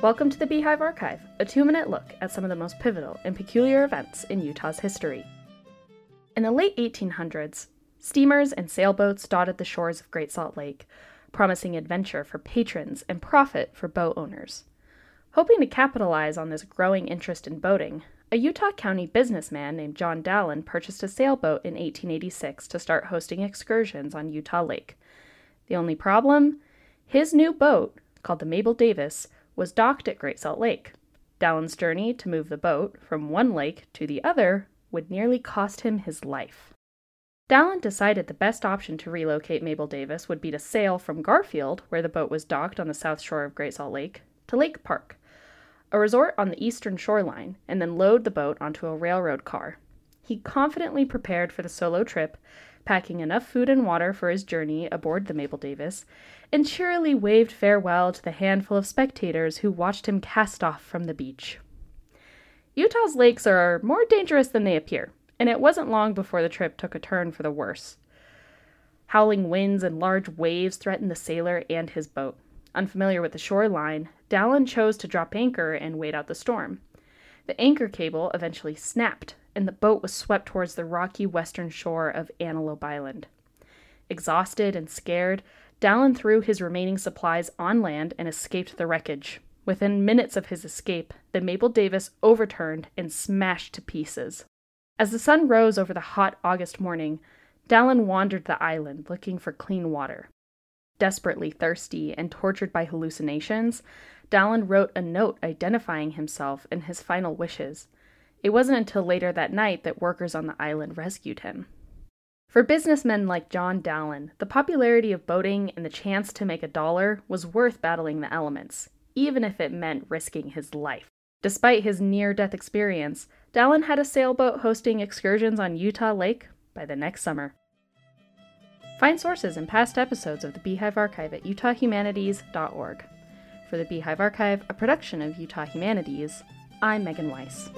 Welcome to the Beehive Archive, a two minute look at some of the most pivotal and peculiar events in Utah's history. In the late 1800s, steamers and sailboats dotted the shores of Great Salt Lake, promising adventure for patrons and profit for boat owners. Hoping to capitalize on this growing interest in boating, a Utah County businessman named John Dallin purchased a sailboat in 1886 to start hosting excursions on Utah Lake. The only problem? His new boat, called the Mabel Davis, was docked at Great Salt Lake. Dallin's journey to move the boat from one lake to the other would nearly cost him his life. Dallin decided the best option to relocate Mabel Davis would be to sail from Garfield, where the boat was docked on the south shore of Great Salt Lake, to Lake Park, a resort on the eastern shoreline, and then load the boat onto a railroad car. He confidently prepared for the solo trip, packing enough food and water for his journey aboard the Mabel Davis, and cheerily waved farewell to the handful of spectators who watched him cast off from the beach. Utah's lakes are more dangerous than they appear, and it wasn't long before the trip took a turn for the worse. Howling winds and large waves threatened the sailor and his boat. Unfamiliar with the shoreline, Dallin chose to drop anchor and wait out the storm. The anchor cable eventually snapped, and the boat was swept towards the rocky western shore of Antelope Island. Exhausted and scared, Dallin threw his remaining supplies on land and escaped the wreckage. Within minutes of his escape, the Mabel Davis overturned and smashed to pieces. As the sun rose over the hot August morning, Dallin wandered the island looking for clean water. Desperately thirsty and tortured by hallucinations, Dallin wrote a note identifying himself and his final wishes. It wasn't until later that night that workers on the island rescued him. For businessmen like John Dallin, the popularity of boating and the chance to make a dollar was worth battling the elements, even if it meant risking his life. Despite his near death experience, Dallin had a sailboat hosting excursions on Utah Lake by the next summer. Find sources and past episodes of the Beehive Archive at utahhumanities.org. For the Beehive Archive, a production of Utah Humanities, I'm Megan Weiss.